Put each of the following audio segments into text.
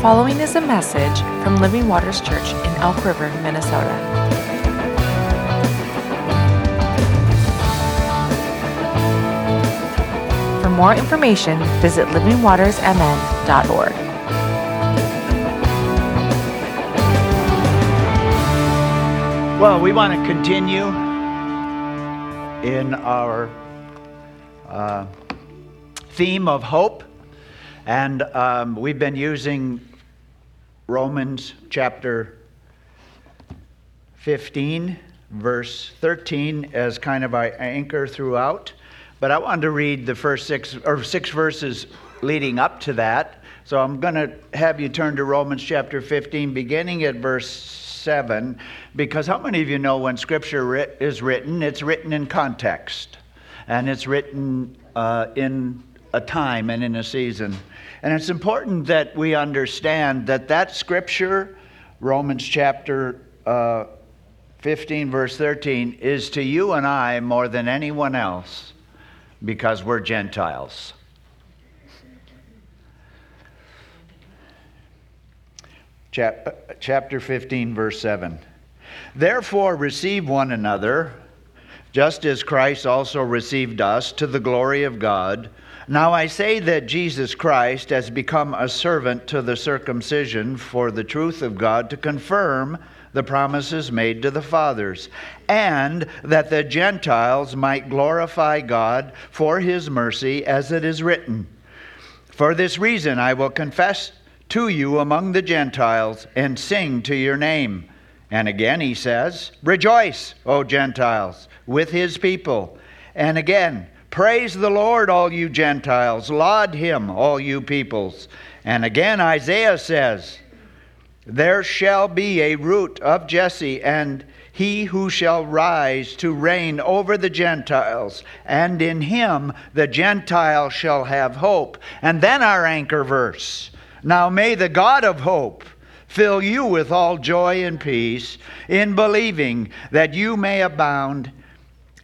following is a message from Living Waters Church in Elk River, Minnesota. For more information, visit livingwatersmn.org. Well, we want to continue in our uh, theme of hope. And um, we've been using Romans chapter 15, verse 13, as kind of our anchor throughout. But I wanted to read the first six or six verses leading up to that. So I'm going to have you turn to Romans chapter 15, beginning at verse 7, because how many of you know when Scripture is written, it's written in context, and it's written uh, in a time and in a season. And it's important that we understand that that scripture, Romans chapter uh, 15, verse 13, is to you and I more than anyone else because we're Gentiles. Chap- chapter 15, verse 7. Therefore, receive one another, just as Christ also received us, to the glory of God. Now I say that Jesus Christ has become a servant to the circumcision for the truth of God to confirm the promises made to the fathers, and that the Gentiles might glorify God for his mercy, as it is written. For this reason I will confess to you among the Gentiles and sing to your name. And again he says, Rejoice, O Gentiles, with his people. And again, Praise the Lord, all you Gentiles. Laud him, all you peoples. And again, Isaiah says, There shall be a root of Jesse, and he who shall rise to reign over the Gentiles, and in him the Gentiles shall have hope. And then our anchor verse Now may the God of hope fill you with all joy and peace in believing that you may abound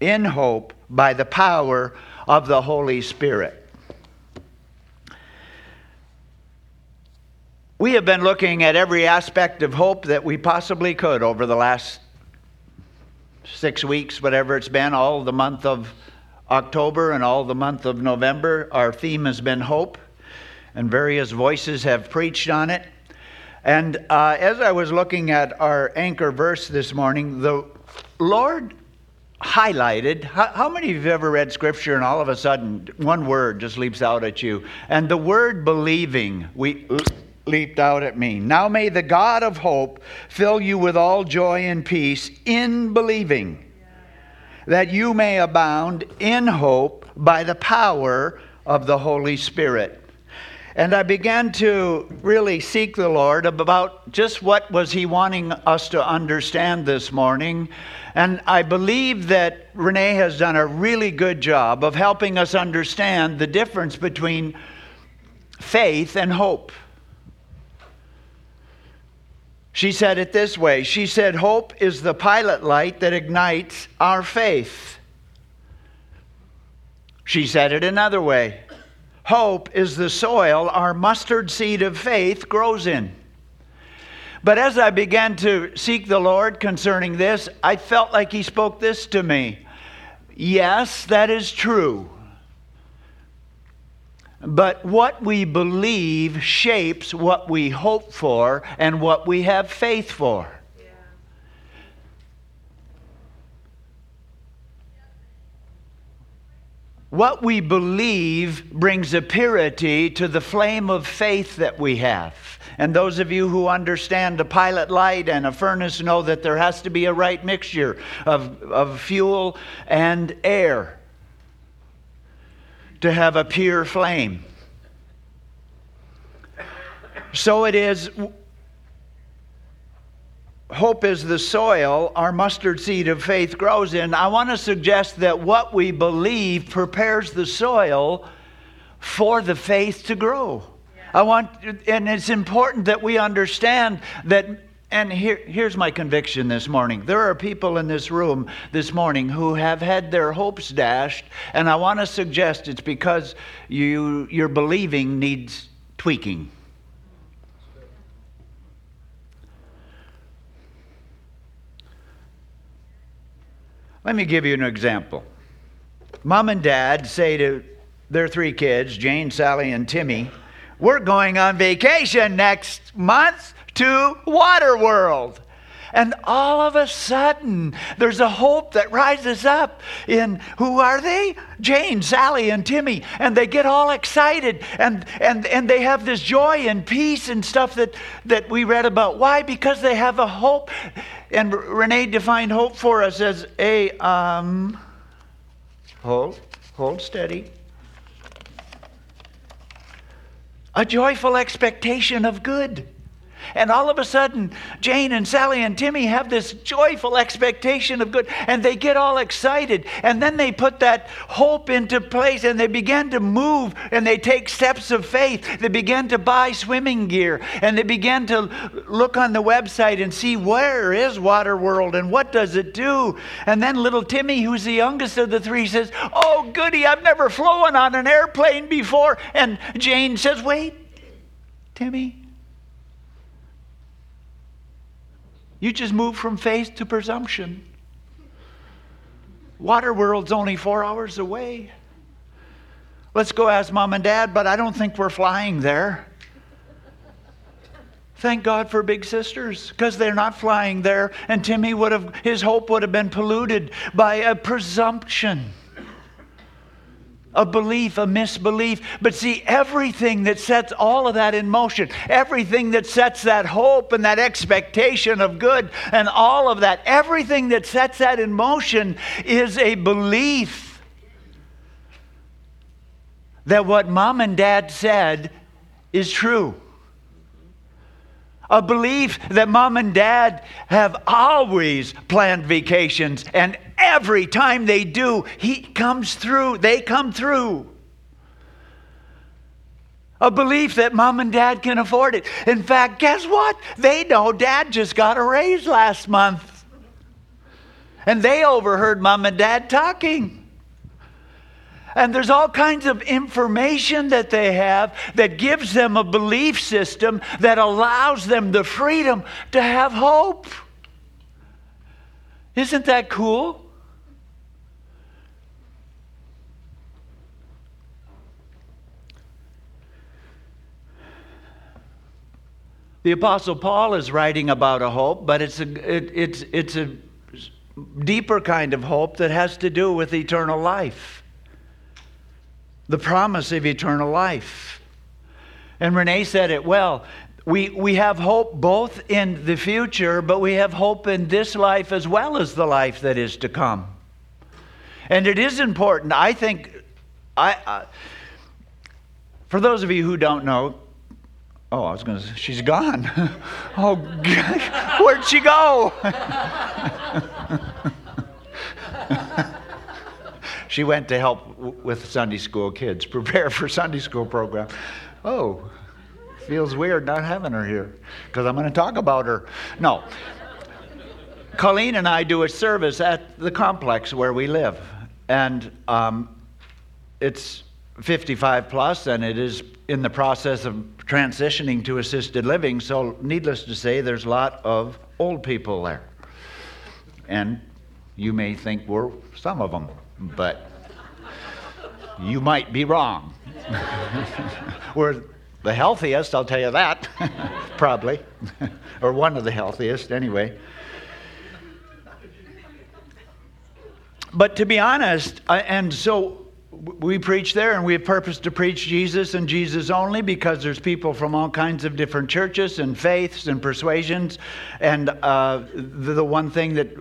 in hope by the power of the Holy Spirit. We have been looking at every aspect of hope that we possibly could over the last six weeks, whatever it's been, all the month of October and all the month of November. Our theme has been hope, and various voices have preached on it. And uh, as I was looking at our anchor verse this morning, the Lord highlighted. How, how, many of you have ever read scripture and all of a sudden one word just leaps out at you? And the word believing we leaped out at me. Now may the God of hope fill you with all joy and peace in believing, that you may abound in hope by the power of the Holy Spirit. And I began to really seek the Lord about just what was he wanting us to understand this morning. And I believe that Renee has done a really good job of helping us understand the difference between faith and hope. She said it this way She said, Hope is the pilot light that ignites our faith. She said it another way Hope is the soil our mustard seed of faith grows in. But as I began to seek the Lord concerning this, I felt like He spoke this to me. Yes, that is true. But what we believe shapes what we hope for and what we have faith for. What we believe brings a purity to the flame of faith that we have. And those of you who understand a pilot light and a furnace know that there has to be a right mixture of, of fuel and air to have a pure flame. So it is hope is the soil our mustard seed of faith grows in, I want to suggest that what we believe prepares the soil for the faith to grow. I want, and it's important that we understand that. And here, here's my conviction this morning. There are people in this room this morning who have had their hopes dashed, and I want to suggest it's because you, your believing needs tweaking. Let me give you an example. Mom and dad say to their three kids, Jane, Sally, and Timmy, We're going on vacation next month to Waterworld. And all of a sudden, there's a hope that rises up in who are they? Jane, Sally, and Timmy. And they get all excited and, and, and they have this joy and peace and stuff that, that we read about. Why? Because they have a hope. And Renee defined hope for us as a um, hold, hold steady. A joyful expectation of good. And all of a sudden, Jane and Sally and Timmy have this joyful expectation of good, and they get all excited. And then they put that hope into place, and they begin to move, and they take steps of faith. They begin to buy swimming gear, and they begin to look on the website and see where is Waterworld and what does it do. And then little Timmy, who's the youngest of the three, says, Oh, goody, I've never flown on an airplane before. And Jane says, Wait, Timmy. You just move from faith to presumption. Waterworld's only four hours away. Let's go ask mom and dad, but I don't think we're flying there. Thank God for big sisters because they're not flying there, and Timmy would have, his hope would have been polluted by a presumption a belief, a misbelief. But see, everything that sets all of that in motion, everything that sets that hope and that expectation of good and all of that, everything that sets that in motion is a belief that what mom and dad said is true a belief that mom and dad have always planned vacations and every time they do he comes through. They come through. A belief that mom and dad can afford it. In fact guess what? They know dad just got a raise last month. And they overheard mom and dad talking. And there's all kinds of information that they have that gives them a belief system that allows them the freedom to have hope. Isn't that cool? The Apostle Paul is writing about a hope, but it's a, it, it's, it's a deeper kind of hope that has to do with eternal life the promise of eternal life. And Renee said it well. We, we have hope both in the future, but we have hope in this life as well as the life that is to come. And it is important. I think, I, uh, for those of you who don't know, oh, I was going to say, she's gone. oh, where'd she go? She went to help with Sunday school kids, prepare for Sunday school program. Oh, feels weird not having her here because I'm going to talk about her. No. Colleen and I do a service at the complex where we live, and um, it's 55 plus, and it is in the process of transitioning to assisted living. So, needless to say, there's a lot of old people there, and you may think we're some of them but you might be wrong. We're the healthiest, I'll tell you that, probably, or one of the healthiest anyway. But to be honest, uh, and so we preach there and we have purpose to preach Jesus and Jesus only because there's people from all kinds of different churches and faiths and persuasions. And uh, the, the one thing that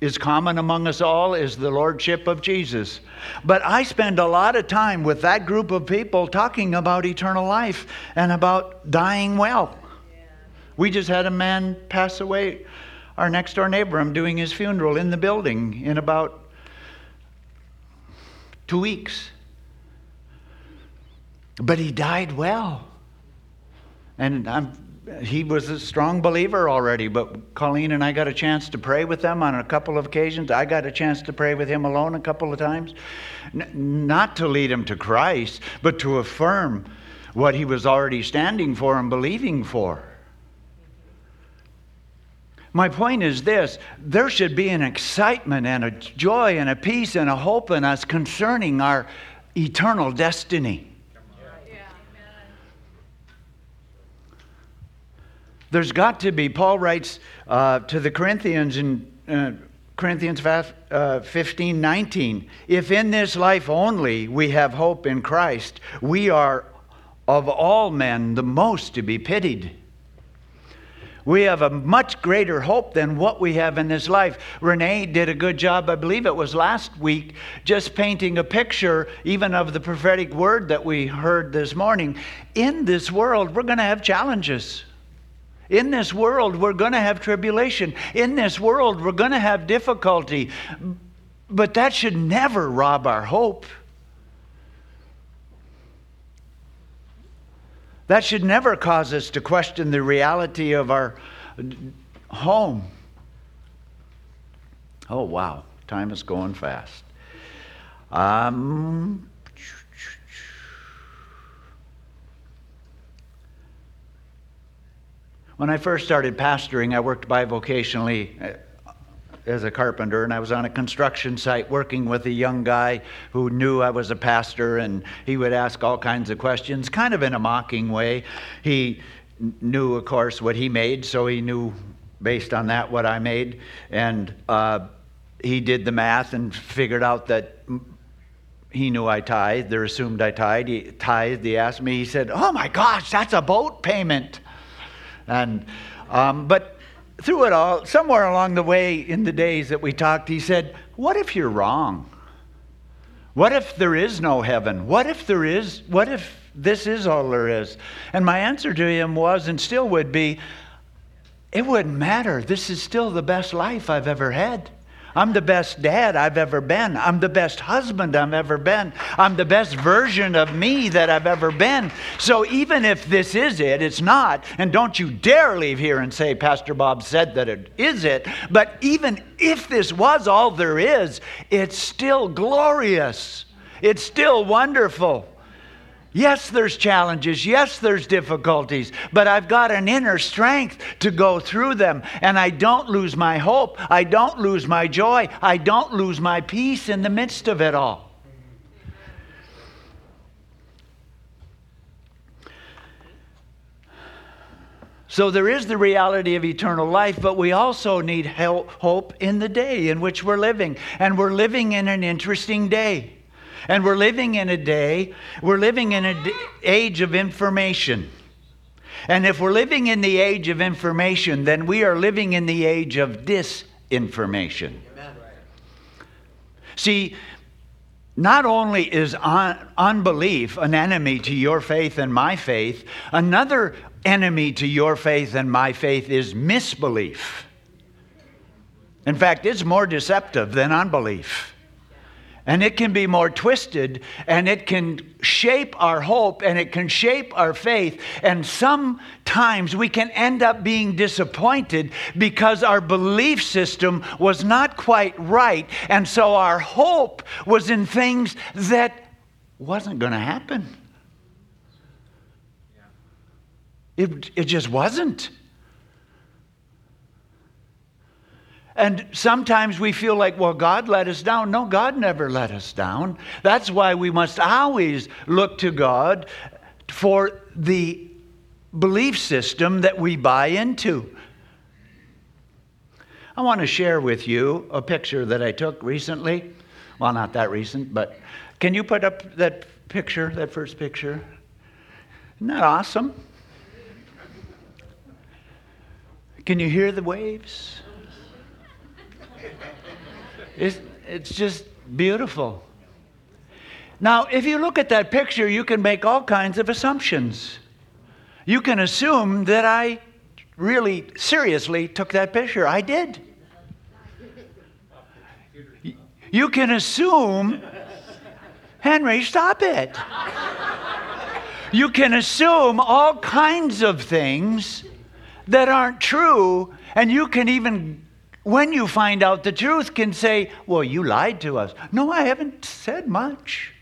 is common among us all is the lordship of Jesus. But I spend a lot of time with that group of people talking about eternal life and about dying well. Yeah. We just had a man pass away, our next door neighbor. I'm doing his funeral in the building in about two weeks. But he died well. And I'm he was a strong believer already, but Colleen and I got a chance to pray with them on a couple of occasions. I got a chance to pray with him alone a couple of times. N- not to lead him to Christ, but to affirm what he was already standing for and believing for. My point is this there should be an excitement and a joy and a peace and a hope in us concerning our eternal destiny. There's got to be, Paul writes uh, to the Corinthians in uh, Corinthians 5, uh, 15 19, if in this life only we have hope in Christ, we are of all men the most to be pitied. We have a much greater hope than what we have in this life. Renee did a good job, I believe it was last week, just painting a picture, even of the prophetic word that we heard this morning. In this world, we're going to have challenges. In this world, we're going to have tribulation. In this world, we're going to have difficulty. But that should never rob our hope. That should never cause us to question the reality of our home. Oh, wow. Time is going fast. Um, when I first started pastoring, I worked bivocationally as a carpenter, and I was on a construction site working with a young guy who knew I was a pastor, and he would ask all kinds of questions, kind of in a mocking way. He knew, of course, what he made, so he knew based on that what I made, and uh, he did the math and figured out that he knew I tithed, or assumed I tithed. He tithed. He asked me. He said, "Oh my gosh, that's a boat payment," and um, but through it all, somewhere along the way in the days that we talked, he said, What if you're wrong? What if there is no heaven? What if there is? What if this is all there is? And my answer to him was, and still would be, it wouldn't matter. This is still the best life I've ever had. I'm the best dad I've ever been. I'm the best husband I've ever been. I'm the best version of me that I've ever been. So even if this is it, it's not. And don't you dare leave here and say, Pastor Bob said that it is it. But even if this was all there is, it's still glorious. It's still wonderful. Yes, there's challenges. Yes, there's difficulties, but I've got an inner strength to go through them. And I don't lose my hope. I don't lose my joy. I don't lose my peace in the midst of it all. So there is the reality of eternal life, but we also need help, hope in the day in which we're living. And we're living in an interesting day. And we're living in a day, we're living in an age of information. And if we're living in the age of information, then we are living in the age of disinformation. Amen. See, not only is un- unbelief an enemy to your faith and my faith, another enemy to your faith and my faith is misbelief. In fact, it's more deceptive than unbelief. And it can be more twisted and it can shape our hope and it can shape our faith. And sometimes we can end up being disappointed because our belief system was not quite right. And so our hope was in things that wasn't going to happen. It, it just wasn't. And sometimes we feel like, well, God let us down. No, God never let us down. That's why we must always look to God for the belief system that we buy into. I want to share with you a picture that I took recently. Well, not that recent, but can you put up that picture, that first picture? Isn't that awesome? Can you hear the waves? It's, it's just beautiful. Now, if you look at that picture, you can make all kinds of assumptions. You can assume that I really seriously took that picture. I did. You can assume, Henry, stop it. You can assume all kinds of things that aren't true, and you can even when you find out the truth, can say, Well, you lied to us. No, I haven't said much.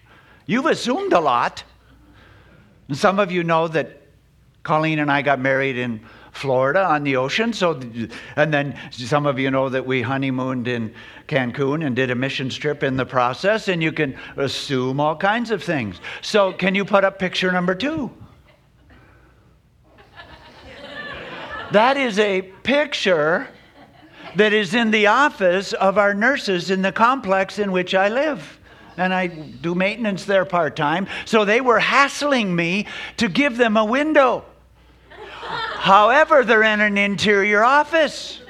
You've assumed a lot. And some of you know that Colleen and I got married in Florida on the ocean. So, and then some of you know that we honeymooned in Cancun and did a mission trip in the process, and you can assume all kinds of things. So, can you put up picture number two? That is a picture that is in the office of our nurses in the complex in which I live. And I do maintenance there part time. So they were hassling me to give them a window. However, they're in an interior office.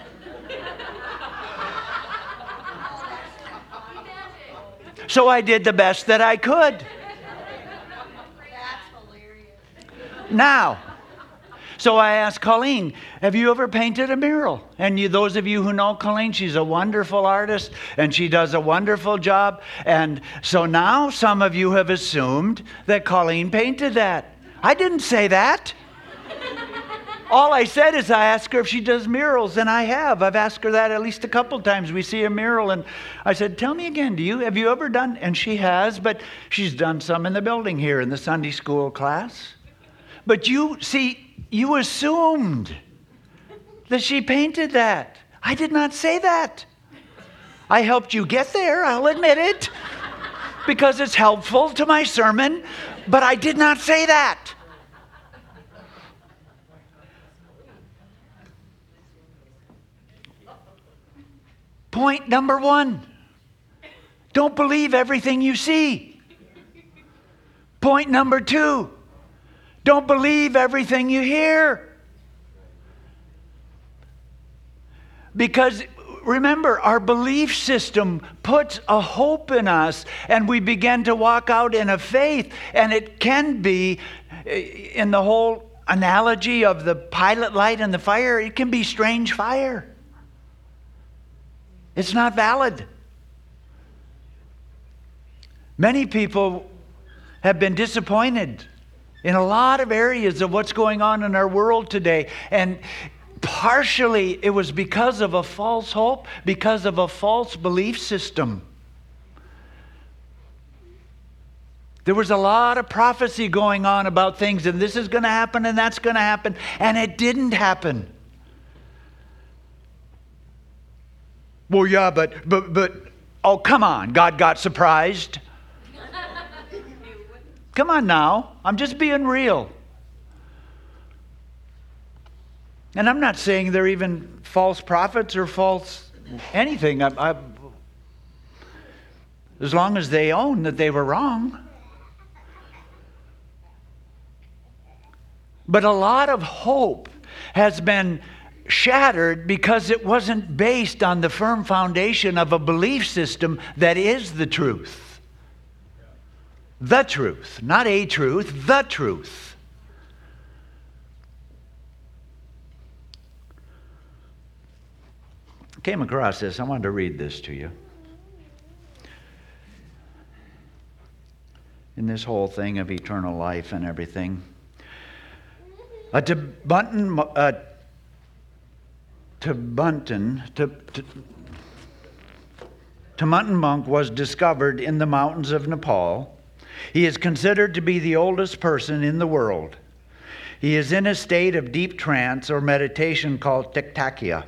So I did the best that I could. Now, so I asked Colleen, Have you ever painted a mural? And you, those of you who know Colleen, she's a wonderful artist and she does a wonderful job. And so now some of you have assumed that Colleen painted that. I didn't say that. All I said is I asked her if she does murals, and I have. I've asked her that at least a couple times. We see a mural, and I said, "Tell me again, do you have you ever done?" And she has, but she's done some in the building here in the Sunday school class. But you see, you assumed that she painted that. I did not say that. I helped you get there, I'll admit it, because it's helpful to my sermon, but I did not say that. Point number one don't believe everything you see. Point number two don't believe everything you hear. Because remember, our belief system puts a hope in us, and we begin to walk out in a faith. And it can be, eh, in the whole analogy of the pilot light and the fire, it can be strange fire. It's not valid. Many people have been disappointed in a lot of areas of what's going on in our world today. And partially it was because of a false hope, because of a false belief system. There was a lot of prophecy going on about things, and this is going to happen, and that's going to happen, and it didn't happen. Well, yeah, but, but, but, oh, come on. God got surprised. Come on now. I'm just being real. And I'm not saying they're even false prophets or false anything. I, I, as long as they own that they were wrong. But a lot of hope has been shattered because it wasn't based on the firm foundation of a belief system that is the truth. The truth, not a truth, the truth. Came across this. I wanted to read this to you. In this whole thing of eternal life and everything. A Tibetan, a Tibetan, Tibetan monk was discovered in the mountains of Nepal he is considered to be the oldest person in the world. He is in a state of deep trance or meditation called tiktakia.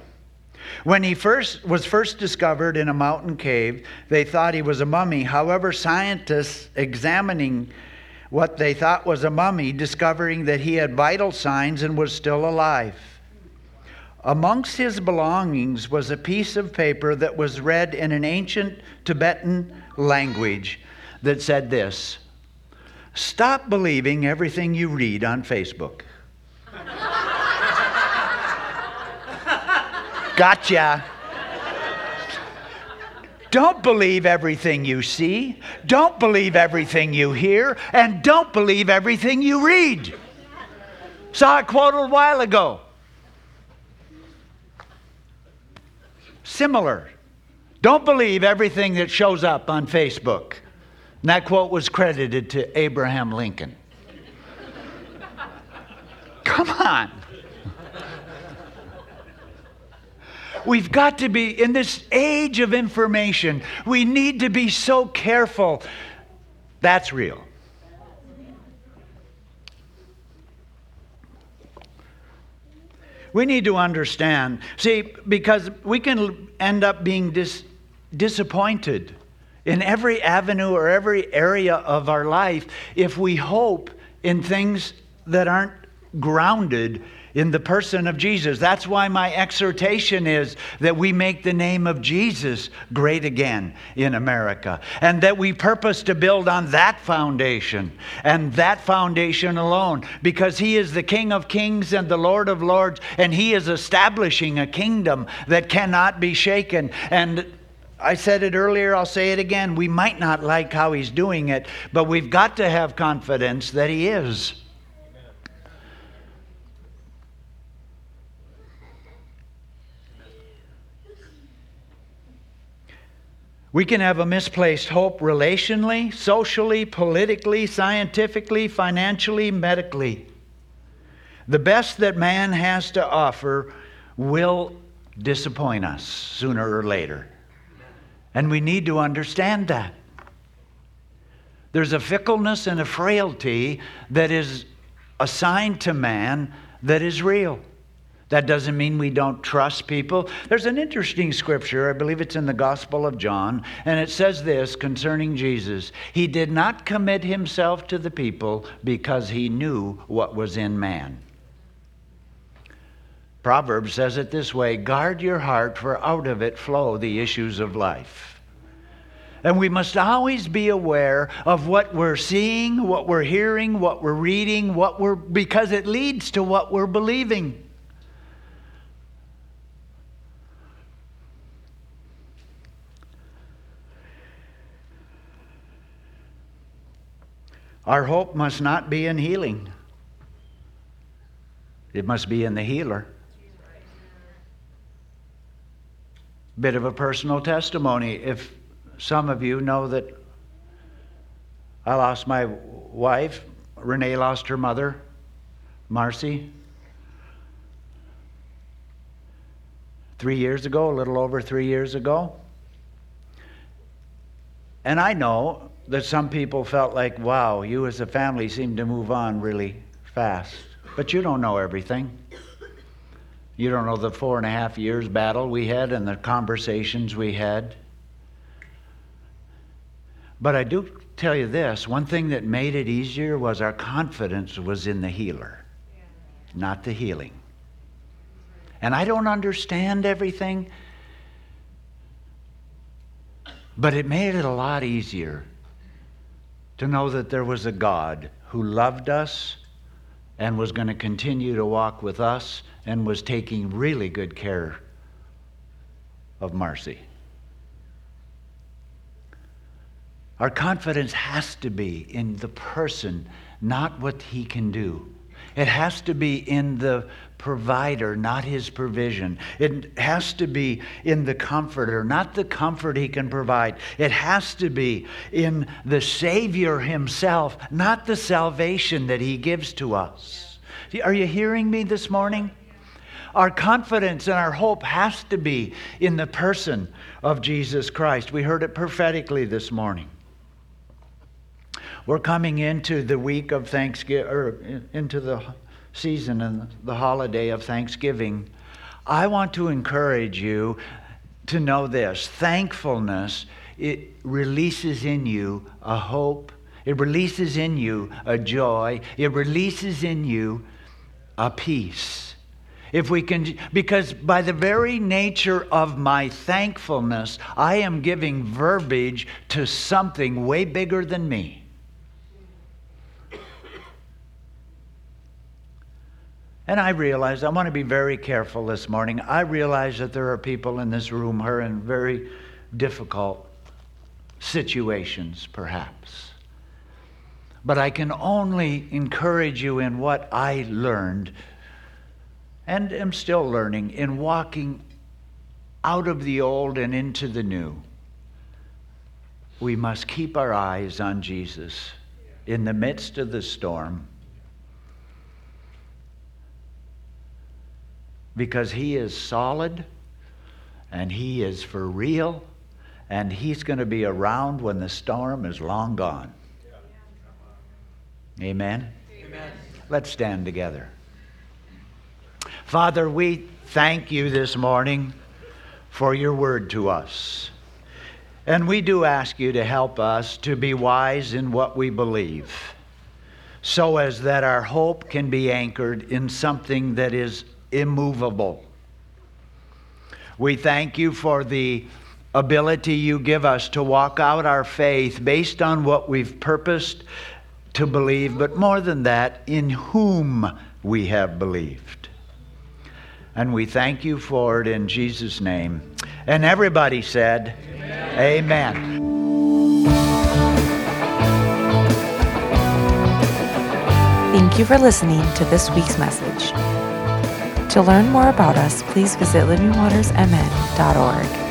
When he first was first discovered in a mountain cave, they thought he was a mummy. However, scientists examining what they thought was a mummy, discovering that he had vital signs and was still alive. Amongst his belongings was a piece of paper that was read in an ancient Tibetan language that said this Stop believing everything you read on Facebook. gotcha. Don't believe everything you see. Don't believe everything you hear. And don't believe everything you read. Saw a quote a while ago. Similar. Don't believe everything that shows up on Facebook. And that quote was credited to Abraham Lincoln. Come on. We've got to be, in this age of information, we need to be so careful. That's real. We need to understand. See, because we can end up being dis- disappointed in every avenue or every area of our life if we hope in things that aren't grounded in the person of Jesus. That's why my exhortation is that we make the name of Jesus great again in America and that we purpose to build on that foundation and that foundation alone because He is the King of kings and the Lord of lords and He is establishing a kingdom that cannot be shaken. And I said it earlier, I'll say it again. We might not like how he's doing it, but we've got to have confidence that he is. We can have a misplaced hope relationally, socially, politically, scientifically, financially, medically. The best that man has to offer will disappoint us sooner or later. And we need to understand that. There's a fickleness and a frailty that is assigned to man that is real. That doesn't mean we don't trust people. There's an interesting scripture, I believe it's in the Gospel of John, and it says this concerning Jesus He did not commit himself to the people because he knew what was in man. Proverbs says it this way guard your heart, for out of it flow the issues of life. And we must always be aware of what we're seeing, what we're hearing, what we're reading, what we're because it leads to what we're believing. Our hope must not be in healing, it must be in the healer. Bit of a personal testimony. If some of you know that I lost my wife, Renee lost her mother, Marcy, three years ago, a little over three years ago. And I know that some people felt like, wow, you as a family seem to move on really fast. But you don't know everything. You don't know the four and a half years battle we had and the conversations we had. But I do tell you this one thing that made it easier was our confidence was in the healer, not the healing. And I don't understand everything, but it made it a lot easier to know that there was a God who loved us and was going to continue to walk with us and was taking really good care of Marcy. Our confidence has to be in the person, not what he can do. It has to be in the provider, not his provision. It has to be in the comforter, not the comfort he can provide. It has to be in the Savior himself, not the salvation that he gives to us. Are you hearing me this morning? Our confidence and our hope has to be in the person of Jesus Christ. We heard it prophetically this morning. We're coming into the week of Thanksgiving, or into the season and the holiday of Thanksgiving. I want to encourage you to know this thankfulness, it releases in you a hope, it releases in you a joy, it releases in you a peace. If we can, because by the very nature of my thankfulness, I am giving verbiage to something way bigger than me. And I realize, I want to be very careful this morning. I realize that there are people in this room who are in very difficult situations, perhaps. But I can only encourage you in what I learned and am still learning in walking out of the old and into the new. We must keep our eyes on Jesus in the midst of the storm because He is solid and He is for real and He's going to be around when the storm is long gone. Amen? Amen. Let's stand together. Father, we thank you this morning for your word to us. And we do ask you to help us to be wise in what we believe, so as that our hope can be anchored in something that is immovable. We thank you for the ability you give us to walk out our faith based on what we've purposed to believe, but more than that, in whom we have believed. And we thank you for it in Jesus' name. And everybody said, Amen. Amen. Thank you for listening to this week's message. To learn more about us, please visit livingwatersmn.org.